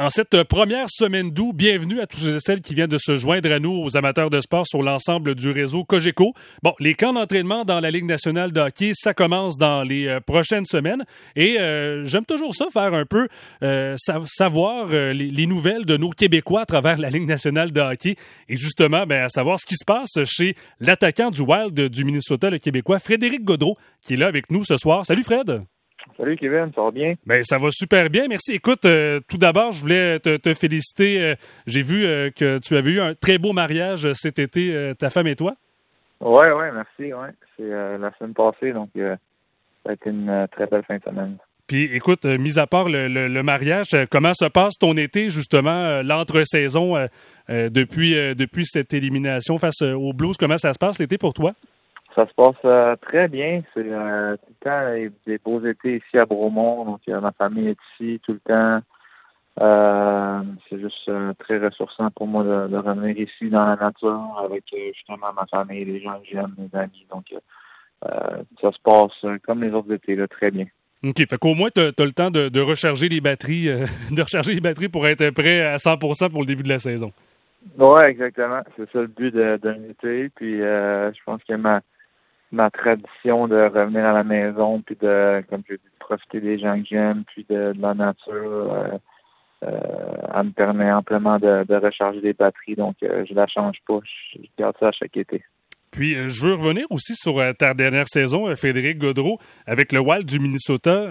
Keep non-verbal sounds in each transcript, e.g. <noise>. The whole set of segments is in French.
En cette première semaine d'août, bienvenue à tous et celles qui viennent de se joindre à nous, aux amateurs de sport sur l'ensemble du réseau Cogeco. Bon, les camps d'entraînement dans la Ligue nationale de hockey, ça commence dans les euh, prochaines semaines et euh, j'aime toujours ça, faire un peu euh, savoir les, nouvelles de nos Québécois à travers la Ligue nationale de hockey et justement, ben, à savoir ce qui se passe chez l'attaquant du Wild du Minnesota, le Québécois, Frédéric Godreau, qui est là avec nous ce soir. Salut Fred! Salut Kevin, ça va bien? Ben, ça va super bien, merci. Écoute, euh, tout d'abord, je voulais te, féliciter. Euh, j'ai vu euh, que tu avais eu un très beau mariage cet été, ta femme et toi. Oui, oui, merci. Ouais. C'est la semaine passée, donc ça a été une très belle fin de semaine. Puis écoute, mis à part le, mariage, comment se passe ton été, justement, l'entre-saison depuis, depuis cette élimination face aux Blues? Comment ça se passe l'été pour toi? Ça se passe euh, très bien. C'est euh, tout le temps des beaux étés ici à Bromont. Donc, ma famille est ici tout le temps. Euh, c'est juste très ressourçant pour moi de, revenir ici dans la nature avec justement ma famille, les gens que j'aime, mes amis. Donc, ça se passe comme les autres étés, là, très bien. OK. Fait qu'au moins, tu as, le temps de, recharger les batteries, <laughs> de recharger les batteries pour être prêt à 100% pour le début de la saison. Oui, exactement. C'est ça le but d'un été. Puis, je pense que ma ma tradition de revenir à la maison, puis de, comme je dis, profiter des gens que j'aime, puis de, la nature, euh, euh, me permet amplement de, recharger les batteries. Donc, euh, je la change pas. Je, garde ça à chaque été. Puis, je veux revenir aussi sur ta dernière saison, Frédéric Godreau, avec le Wild du Minnesota.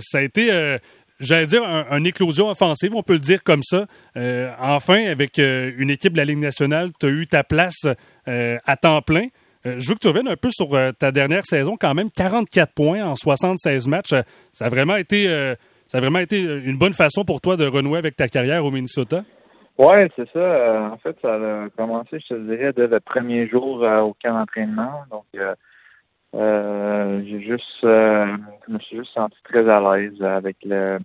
ça a été j'allais dire, une éclosion offensive, on peut le dire comme ça. enfin, avec une équipe de la Ligue nationale, tu as eu ta place à temps plein. Euh, je veux que tu reviennes un peu sur euh, ta dernière saison, quand même 44 points en 76 matchs. Euh, ça a vraiment été, ça a vraiment été une bonne façon pour toi de renouer avec ta carrière au Minnesota? Oui, c'est ça. en fait, ça a commencé, je te dirais, dès le premier jour au camp d'entraînement. Donc, j'ai juste, je me suis juste senti très à l'aise avec le,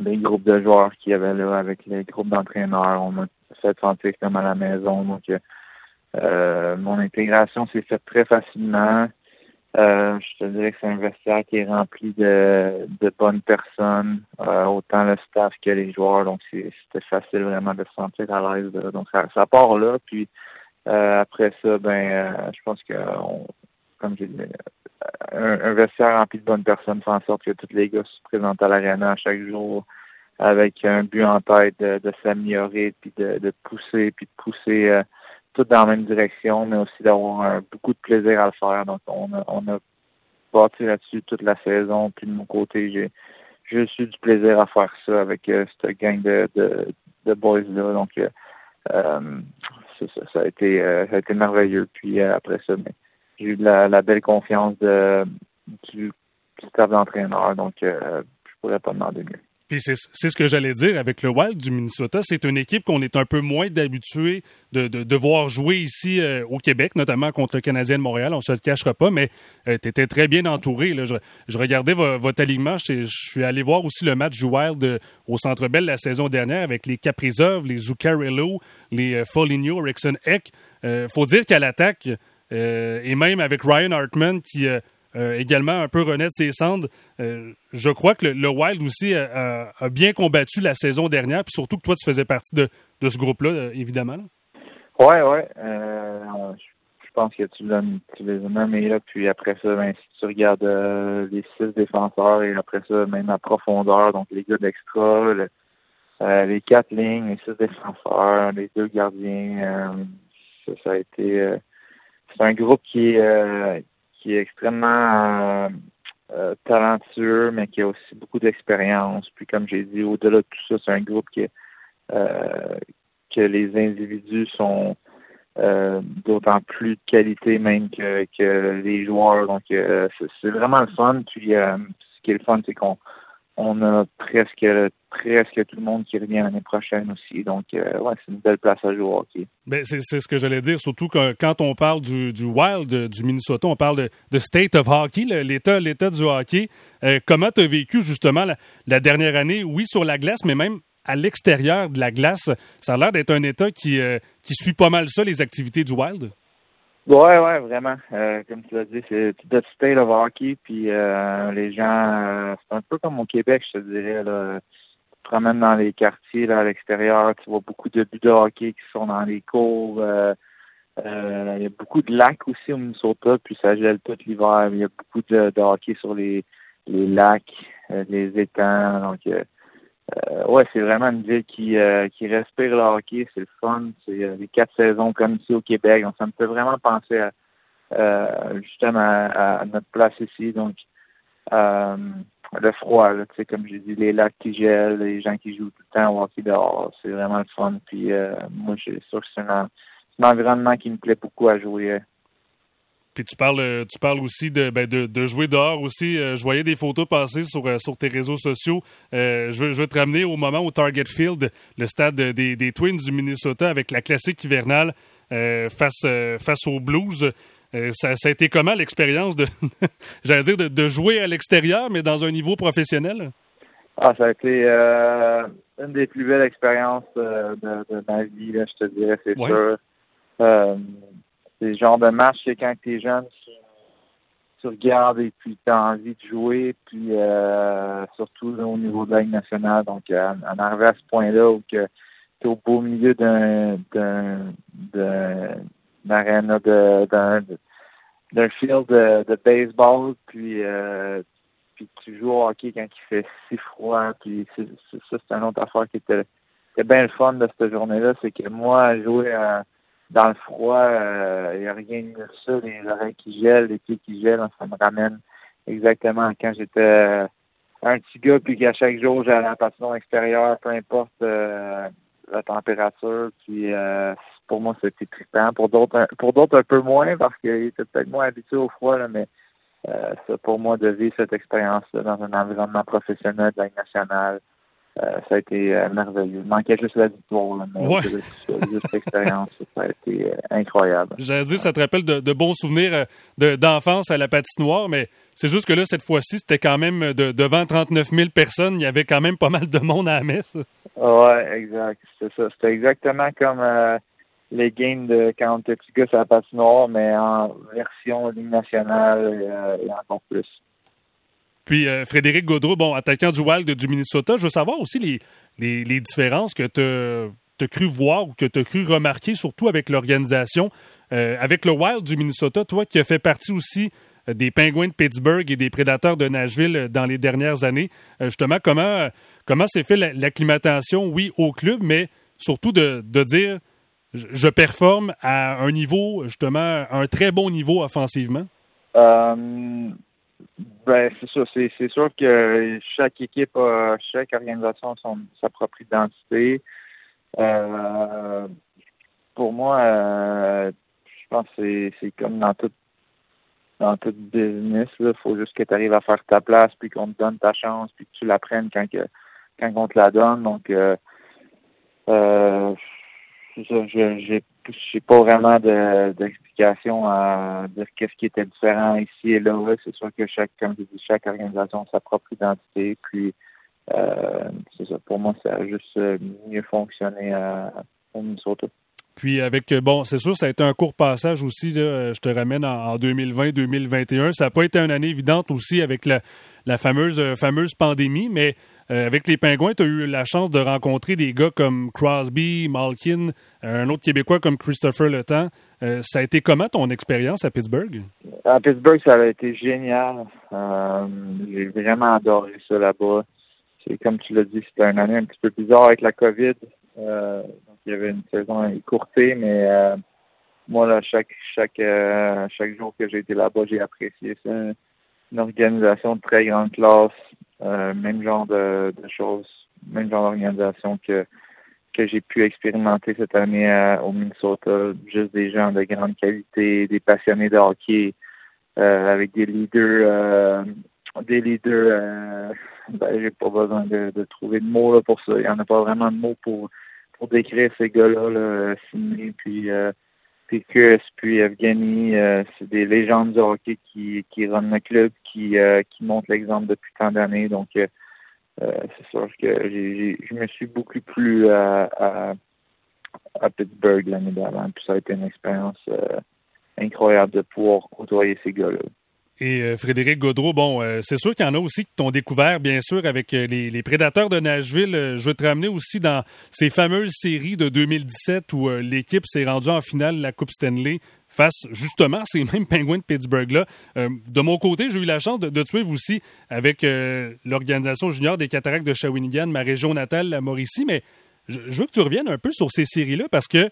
les groupes de joueurs qu'il y avait là, avec les groupes d'entraîneurs. On m'a fait sentir comme à la maison. Donc, euh, mon intégration s'est faite très facilement. Euh, je te dirais que c'est un vestiaire qui est rempli de, bonnes personnes, euh, autant le staff que les joueurs. Donc, c'était facile vraiment de se sentir à l'aise. Donc, ça, part là. Puis, après ça, ben, je pense que, comme j'ai dit, un, vestiaire rempli de bonnes personnes fait en sorte que tous les gars se présentent à l'arena chaque jour avec un but en tête de, s'améliorer, puis de pousser, puis de pousser tout dans la même direction, mais aussi d'avoir beaucoup de plaisir à le faire. Donc, on a, on a bâti là-dessus toute la saison. Puis de mon côté, j'ai eu du plaisir à faire ça avec euh, cette gang de, de, boys-là. Donc, euh, euh ça, a été, ça a été merveilleux. Puis après ça, ben, j'ai eu la, la, belle confiance du staff d'entraîneur. Donc, je pourrais pas demander mieux. Puis c'est ce que j'allais dire avec le Wild du Minnesota. C'est une équipe qu'on est un peu moins d'habitué de, de, voir jouer ici euh, au Québec, notamment contre le Canadien de Montréal. On se le cachera pas, mais euh, tu très bien entouré. Là. Je, regardais votre alignement. Je, suis allé voir aussi le match du Wild euh, au Centre Bell la saison dernière avec les Caprizov, les Zuccarello, les Foligno, Rickson Eck. faut dire qu'à l'attaque, et même avec Ryan Hartman qui euh, également un peu renaître ses cendres. Euh, je crois que le, Wild aussi a, bien combattu la saison dernière, puis surtout que toi, tu faisais partie de, de ce groupe-là, euh, évidemment. Oui, oui. je pense que tu, tu les as nommés là, puis après ça, ben, si tu regardes les six défenseurs et après ça, même à profondeur, donc les gars d'extra, les quatre lignes, les six défenseurs, les deux gardiens, ça, ça, a été c'est un groupe qui est qui est extrêmement euh, euh, talentueux, mais qui a aussi beaucoup d'expérience. Puis comme j'ai dit, au-delà de tout ça, c'est un groupe qui euh, que les individus sont d'autant plus de qualité même que, que les joueurs. Donc c'est vraiment le fun. Puis ce qui est le fun, c'est qu'on on a presque presque tout le monde qui revient l'année prochaine aussi. Donc, euh, c'est une belle place à jouer au hockey. Ben, c'est, ce que j'allais dire, surtout quand on parle du, Wild, du Minnesota, on parle de, State of Hockey, l'état, l'état du hockey. Euh, comment tu as vécu justement la, dernière année, oui, sur la glace, mais même à l'extérieur de la glace? Ça a l'air d'être un état qui, euh, qui suit pas mal ça, les activités du Wild. Ouais, ouais, vraiment. Euh, comme tu l'as dit, c'est the state of hockey, puis euh, les gens, euh, c'est un peu comme au Québec, je te dirais, là. promènes dans les quartiers là, à l'extérieur, tu vois beaucoup de buts de hockey qui sont dans les cours. Il y a beaucoup de lacs aussi au Minnesota, puis ça gèle tout l'hiver. Il y a beaucoup de, hockey sur les, les lacs, les étangs. Donc, ouais, c'est vraiment une ville qui, qui respire le hockey. C'est le fun. C'est les quatre saisons comme ici au Québec. Donc, ça me fait vraiment penser à, justement à, notre place ici. Donc, euh, le froid, là, comme j'ai dit, les lacs qui gèlent, les gens qui jouent tout le temps au hockey dehors, c'est vraiment le fun. Puis euh, moi, je suis sûr que c'est un, environnement qui me plaît beaucoup à jouer. Puis tu parles, tu parles aussi de, ben de, de, jouer dehors aussi. Euh, je voyais des photos passer sur, sur tes réseaux sociaux. Euh, je, veux, je veux te ramener au moment où Target Field, le stade des, des Twins du Minnesota, avec la classique hivernale face, face aux Blues. Euh, ça, a été comment l'expérience de, <laughs> j'allais dire, de, jouer à l'extérieur, mais dans un niveau professionnel? Ah, ça a été euh, une des plus belles expériences euh, de, ma vie, je te dirais, c'est sûr. C'est le genre de match que quand tu es jeune, tu, regardes et puis tu as envie de jouer, puis surtout au niveau de la nationale. Donc, en arriver à ce point-là où tu es au beau milieu d'un de, d'un d'un field de, de, baseball, puis euh, puis tu joues au hockey quand il fait si froid, puis ça c'est une autre affaire qui était, bien le fun de cette journée-là, c'est que moi jouer euh, dans le froid, il euh, n'y a rien de ça, les oreilles qui gèlent, les pieds qui gèlent, ça me ramène exactement quand j'étais un petit gars, puis qu'à chaque jour j'allais à la passion extérieure, peu importe la température, puis pour moi, c'était trippant. Pour d'autres, pour d'autres un peu moins parce qu'ils étaient peut-être moins habitués au froid, mais euh, pour moi de vivre cette expérience-là dans un environnement professionnel de la nationale, euh, ça a été euh, merveilleux. Il manquait juste la victoire, mais juste l'expérience, ça a été incroyable. J'allais dire, ça te rappelle de, bons souvenirs d'enfance à la patinoire, mais c'est juste que là, cette fois-ci, c'était quand même devant 39 000 personnes. Il y avait quand même pas mal de monde à la messe. Oui, exact. C'est ça. C'était exactement comme les games de quand on était petit gars sur la patinoire, mais en version Ligue nationale euh, et, encore plus. Puis euh, Frédéric Gaudreau, bon, attaquant du Wild du Minnesota, je veux savoir aussi les, les, différences que tu as cru voir ou que tu as cru remarquer, surtout avec l'organisation. Euh, avec le Wild du Minnesota, toi qui as fait partie aussi des Pingouins de Pittsburgh et des Prédateurs de Nashville dans les dernières années, justement, comment comment s'est fait l'acclimatation, oui, au club, mais surtout de, de dire je performe à un niveau, justement, un très bon niveau offensivement? Euh, ben, c'est ça. C'est, sûr que chaque équipe a, chaque organisation a son, sa propre identité. Euh, pour moi, euh, je pense que c'est, comme dans tout dans tout business. Il faut juste que tu arrives à faire ta place, puis qu'on te donne ta chance, puis que tu la prennes quand, que, quand on te la donne. Donc, euh, je j'ai pas vraiment d'explication à dire qu'est-ce qui était différent ici et là. C'est sûr que chaque, comme je dis, chaque organisation a sa propre identité. Puis euh, c'est ça. Pour moi, ça a juste mieux fonctionné à, au Minnesota. Puis avec, bon, c'est sûr, ça a été un court passage aussi, je te ramène en, 2020-2021. Ça n'a pas été une année évidente aussi avec la, la fameuse, fameuse pandémie, mais euh, avec les Pingouins, tu as eu la chance de rencontrer des gars comme Crosby, Malkin, euh, un autre Québécois comme Christopher Le Euh, ça a été comment ton expérience à Pittsburgh? À Pittsburgh, ça a été génial. J'ai vraiment adoré ça là-bas. Comme tu l'as dit, c'était une année un petit peu bizarre avec la COVID. donc il y avait une saison écourtée, mais moi chaque chaque chaque jour que j'ai été là-bas, j'ai apprécié ça. Une organisation de très grande classe. Euh, même genre de, choses, même genre d'organisation que que j'ai pu expérimenter cette année au Minnesota. Juste des gens de grande qualité, des passionnés de hockey, euh, avec des leaders, euh, des leaders. ben, j'ai pas besoin de, trouver de mots là, pour ça. Il y en a pas vraiment de mots pour pour décrire ces gars-là, là, puis Evgeny, euh, c'est des légendes du hockey qui, qui le club, qui, euh, qui montrent l'exemple depuis tant d'années. Donc, euh, c'est sûr que j'ai, je me suis beaucoup plu à, à, Pittsburgh l'année d'avant. Puis ça a été une expérience incroyable de pouvoir côtoyer ces gars-là. Et euh, Frédéric Gaudreau, bon, euh, c'est sûr qu'il y en a aussi qui t'ont découvert, bien sûr, avec euh, les, prédateurs de Nashville. je veux te ramener aussi dans ces fameuses séries de 2017 où l'équipe s'est rendue en finale la Coupe Stanley face justement à ces mêmes Penguins de Pittsburgh-là. de mon côté, j'ai eu la chance de, de te suivre aussi avec l'organisation junior des Cataractes de Shawinigan, ma région natale, la Mauricie, mais je, je veux que tu reviennes un peu sur ces séries-là parce que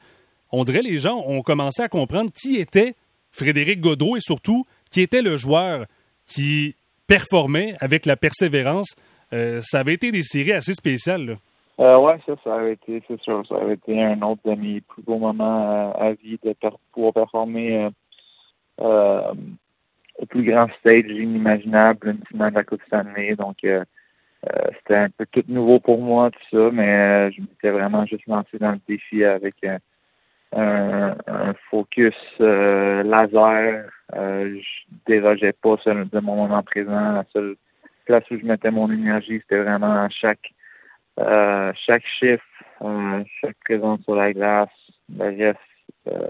on dirait les gens ont commencé à comprendre qui était Frédéric Gaudreau et surtout qui était le joueur qui performait avec la persévérance. Euh, ça avait été des séries assez spéciales. Euh, oui, ça, ça avait été, c'est sûr, ça avait été un autre de mes plus beaux moments à, vie de pouvoir performer euh, au plus grand stage inimaginable, une finale de la Coupe Stanley. Donc, c'était un peu tout nouveau pour moi, tout ça, mais je m'étais vraiment juste lancé dans le défi avec un, focus laser euh, je dérogeais pas de mon moment présent. La seule place où je mettais mon énergie, c'était vraiment chaque euh, chaque chiffre, euh, chaque présence sur la glace. Le reste, euh,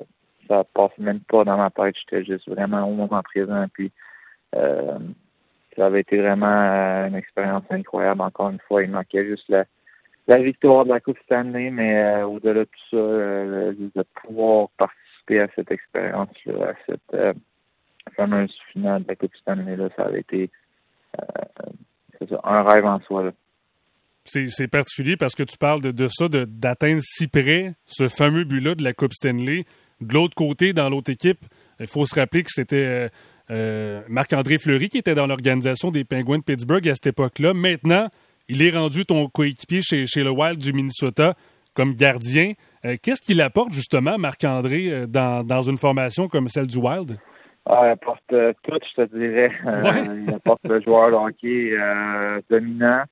ça passe même pas dans ma tête. J'étais juste vraiment au moment présent. Puis euh, ça avait été vraiment une expérience incroyable. Encore une fois, il manquait juste la, la victoire de la Coupe Stanley, mais au-delà de tout ça, de pouvoir participer à cette expérience-là, à cette fameuse finale de la Coupe Stanley, là, ça avait été euh, un rêve en soi. C'est particulier parce que tu parles de, de ça, d'atteindre si près ce fameux but-là de la Coupe Stanley. De l'autre côté, dans l'autre équipe, il faut se rappeler que c'était euh, euh, Marc-André Fleury qui était dans l'organisation des Penguins de Pittsburgh à cette époque-là. Maintenant, il est rendu ton coéquipier chez, chez le Wild du Minnesota comme gardien. Qu'est-ce qu'il apporte justement, Marc-André, dans, dans une formation comme celle du Wild? Ah, il apporte euh, tout, je te dirais. Euh, il apporte le joueur de hockey euh, dominant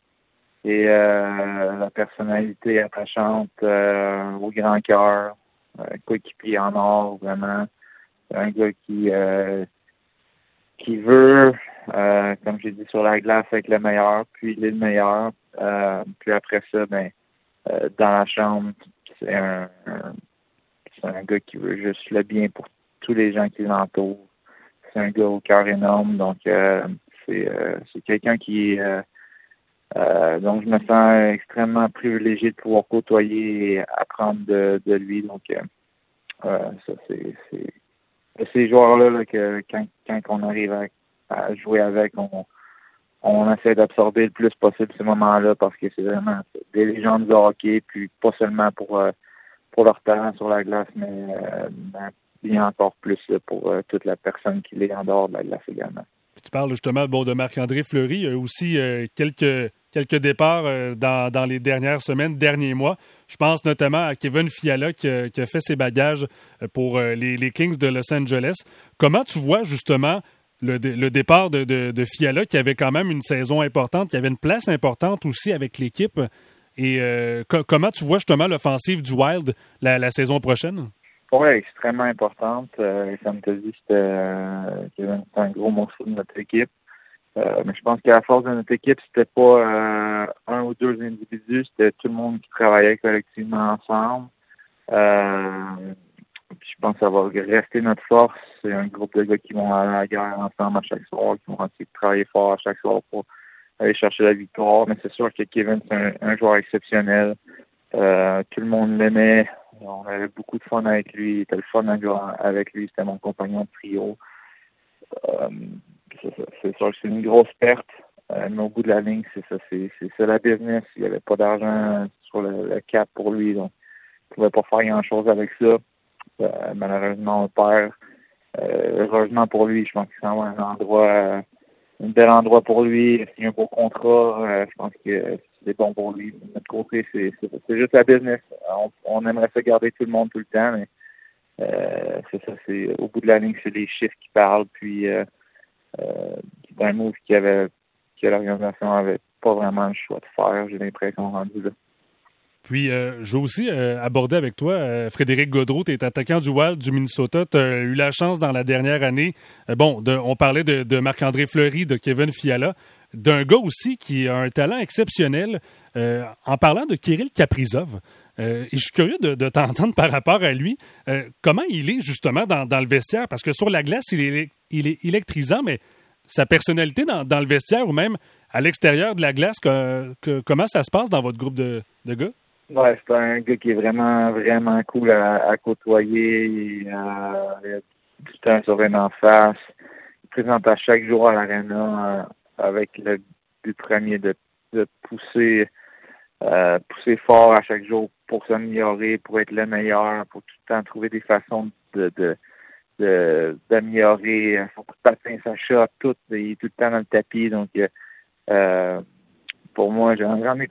et la personnalité attachante au grand cœur, coéquipier en or, vraiment. Un gars qui qui veut, comme j'ai dit, sur la glace avec le meilleur, puis il est le meilleur. puis après ça, ben dans la chambre, c'est un, c'est un gars qui veut juste le bien pour tous les gens qui l'entourent c'est un gars au cœur énorme. Donc, euh, euh, c'est quelqu'un qui euh, donc je me sens extrêmement privilégié de pouvoir côtoyer et apprendre de, lui. Donc ça c'est ces joueurs-là que quand, quand on arrive à, jouer avec, on, on essaie d'absorber le plus possible ces moments-là parce que c'est vraiment des légendes de hockey, puis pas seulement pour pour leur talent sur la glace, mais, mais bien encore plus pour euh, toute la personne qui est en dehors de la glace également. Tu parles justement de Marc-André Fleury. Il y a aussi euh, quelques, quelques départs euh, dans, dans, les dernières semaines, derniers mois. Je pense notamment à Kevin Fiala qui, a fait ses bagages pour les, Kings de Los Angeles. Comment tu vois justement le, le départ de, de, Fiala qui avait quand même une saison importante, qui avait une place importante aussi avec l'équipe? Et comment tu vois justement l'offensive du Wild la saison prochaine? Oui, extrêmement importante. Euh, comme tu dit, euh, c'était un gros morceau de notre équipe. Euh, mais je pense qu'à la force de notre équipe, c'était pas un ou deux individus, c'était tout le monde qui travaillait collectivement ensemble. je pense que ça va rester notre force. C'est un groupe de gars qui vont aller à la guerre ensemble à chaque soir, qui vont travailler fort à chaque soir pour aller chercher la victoire. Mais c'est sûr que Kevin, c'est un, joueur exceptionnel. tout le monde l'aimait. On avait beaucoup de fun avec lui. C'était le fun avec lui. C'était mon compagnon de trio. Euh, c'est sûr que c'est une grosse perte. Euh, mais au bout de la ligne, c'est ça. C'est la business. Il n'y avait pas d'argent sur le, cap pour lui. Donc, il ne pouvait pas faire grand-chose avec ça. Euh, malheureusement, on perd. heureusement pour lui, je pense que c'est un endroit, un bel endroit pour lui. C'est un beau contrat. je pense que c'est bon pour lui. De notre côté, c'est juste la business. On, aimerait ça garder tout le monde tout le temps, mais euh, c'est ça. C'est au bout de la ligne, c'est les chiffres qui parlent. Puis euh, euh, c'est un move qui avait que l'organisation avait pas vraiment le choix de faire. J'ai l'impression rendu là. Puis, euh, je veux aussi euh, aborder avec toi, euh, Frédéric Godreau, tu es attaquant du Wild du Minnesota. Tu as eu la chance dans la dernière année, bon, de, on parlait de Marc-André Fleury, de Kevin Fiala, d'un gars aussi qui a un talent exceptionnel. en parlant de Kirill Kaprizov, et je suis curieux de, de t'entendre par rapport à lui. comment il est justement dans, dans, le vestiaire? Parce que sur la glace, il est, il est électrisant, mais sa personnalité dans, le vestiaire ou même à l'extérieur de la glace? comment ça se passe dans votre groupe de, de gars? C'est un gars qui est vraiment, vraiment cool à, côtoyer. Il a, du temps sur en face. Il présente à chaque jour à l'aréna euh, avec le but premier de, de pousser euh, pousser fort à chaque jour pour s'améliorer, pour être le meilleur, pour tout le temps trouver des façons de, de d'améliorer son coup de patin, sa shot, tout. Il est tout le temps dans le tapis. Donc, euh, pour moi, j'en ai,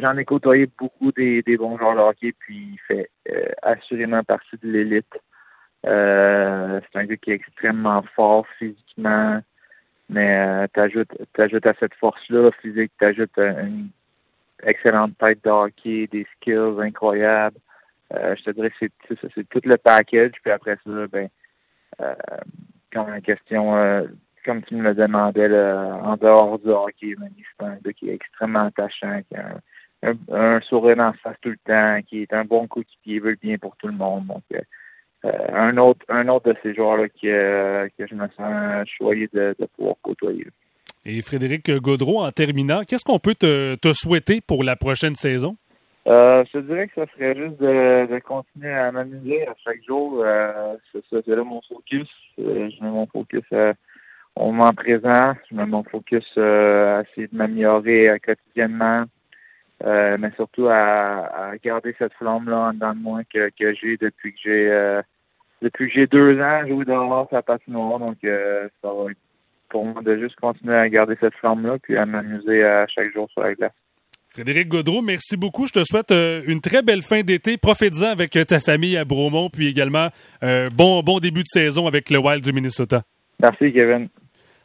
j'en ai côtoyé beaucoup des, des bons joueurs de hockey, puis il fait euh, assurément partie de l'élite. Euh, c'est un gars qui est extrêmement fort physiquement, mais euh, t'ajoutes, t'ajoutes à cette force-là physique, t'ajoutes une excellente tête de hockey, des skills incroyables. Euh, je te dirais que c'est, tout le package. Puis après ça, ben, euh, quand la question, euh, comme tu me le demandais, en dehors du hockey, ben, c'est un gars qui est extrêmement attachant, qui a un, sourire dans face tout le temps, qui est un bon coéquipier, veut le bien pour tout le monde. Donc, un autre un autre de ces joueurs-là que, que je me sens choyé de, de pouvoir côtoyer. Et Frédéric Gaudreau, en terminant, qu'est-ce qu'on peut te, souhaiter pour la prochaine saison? Euh, je dirais que ça serait juste de, continuer à m'amuser à chaque jour. Euh, c'est là mon focus. Euh, je mets mon focus au moment présent. Je mets mon focus à essayer de m'améliorer quotidiennement. Mais surtout à, garder cette flamme-là en dedans de moi que, j'ai depuis que j'ai depuis que j'ai deux ans joué dans sa patinoire. Donc ça va être pour moi de juste continuer à garder cette forme-là puis à m'amuser à chaque jour sur la glace. Frédéric Godreau, merci beaucoup. Je te souhaite euh, une très belle fin d'été. Profites-en avec euh, ta famille à Bromont, puis également un euh, bon, bon début de saison avec le Wild du Minnesota. Merci, Kevin.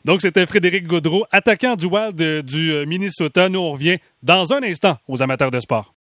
Donc, c'était Frédéric Godreau, attaquant du Wild du Minnesota. Nous, on revient dans un instant aux amateurs de sport.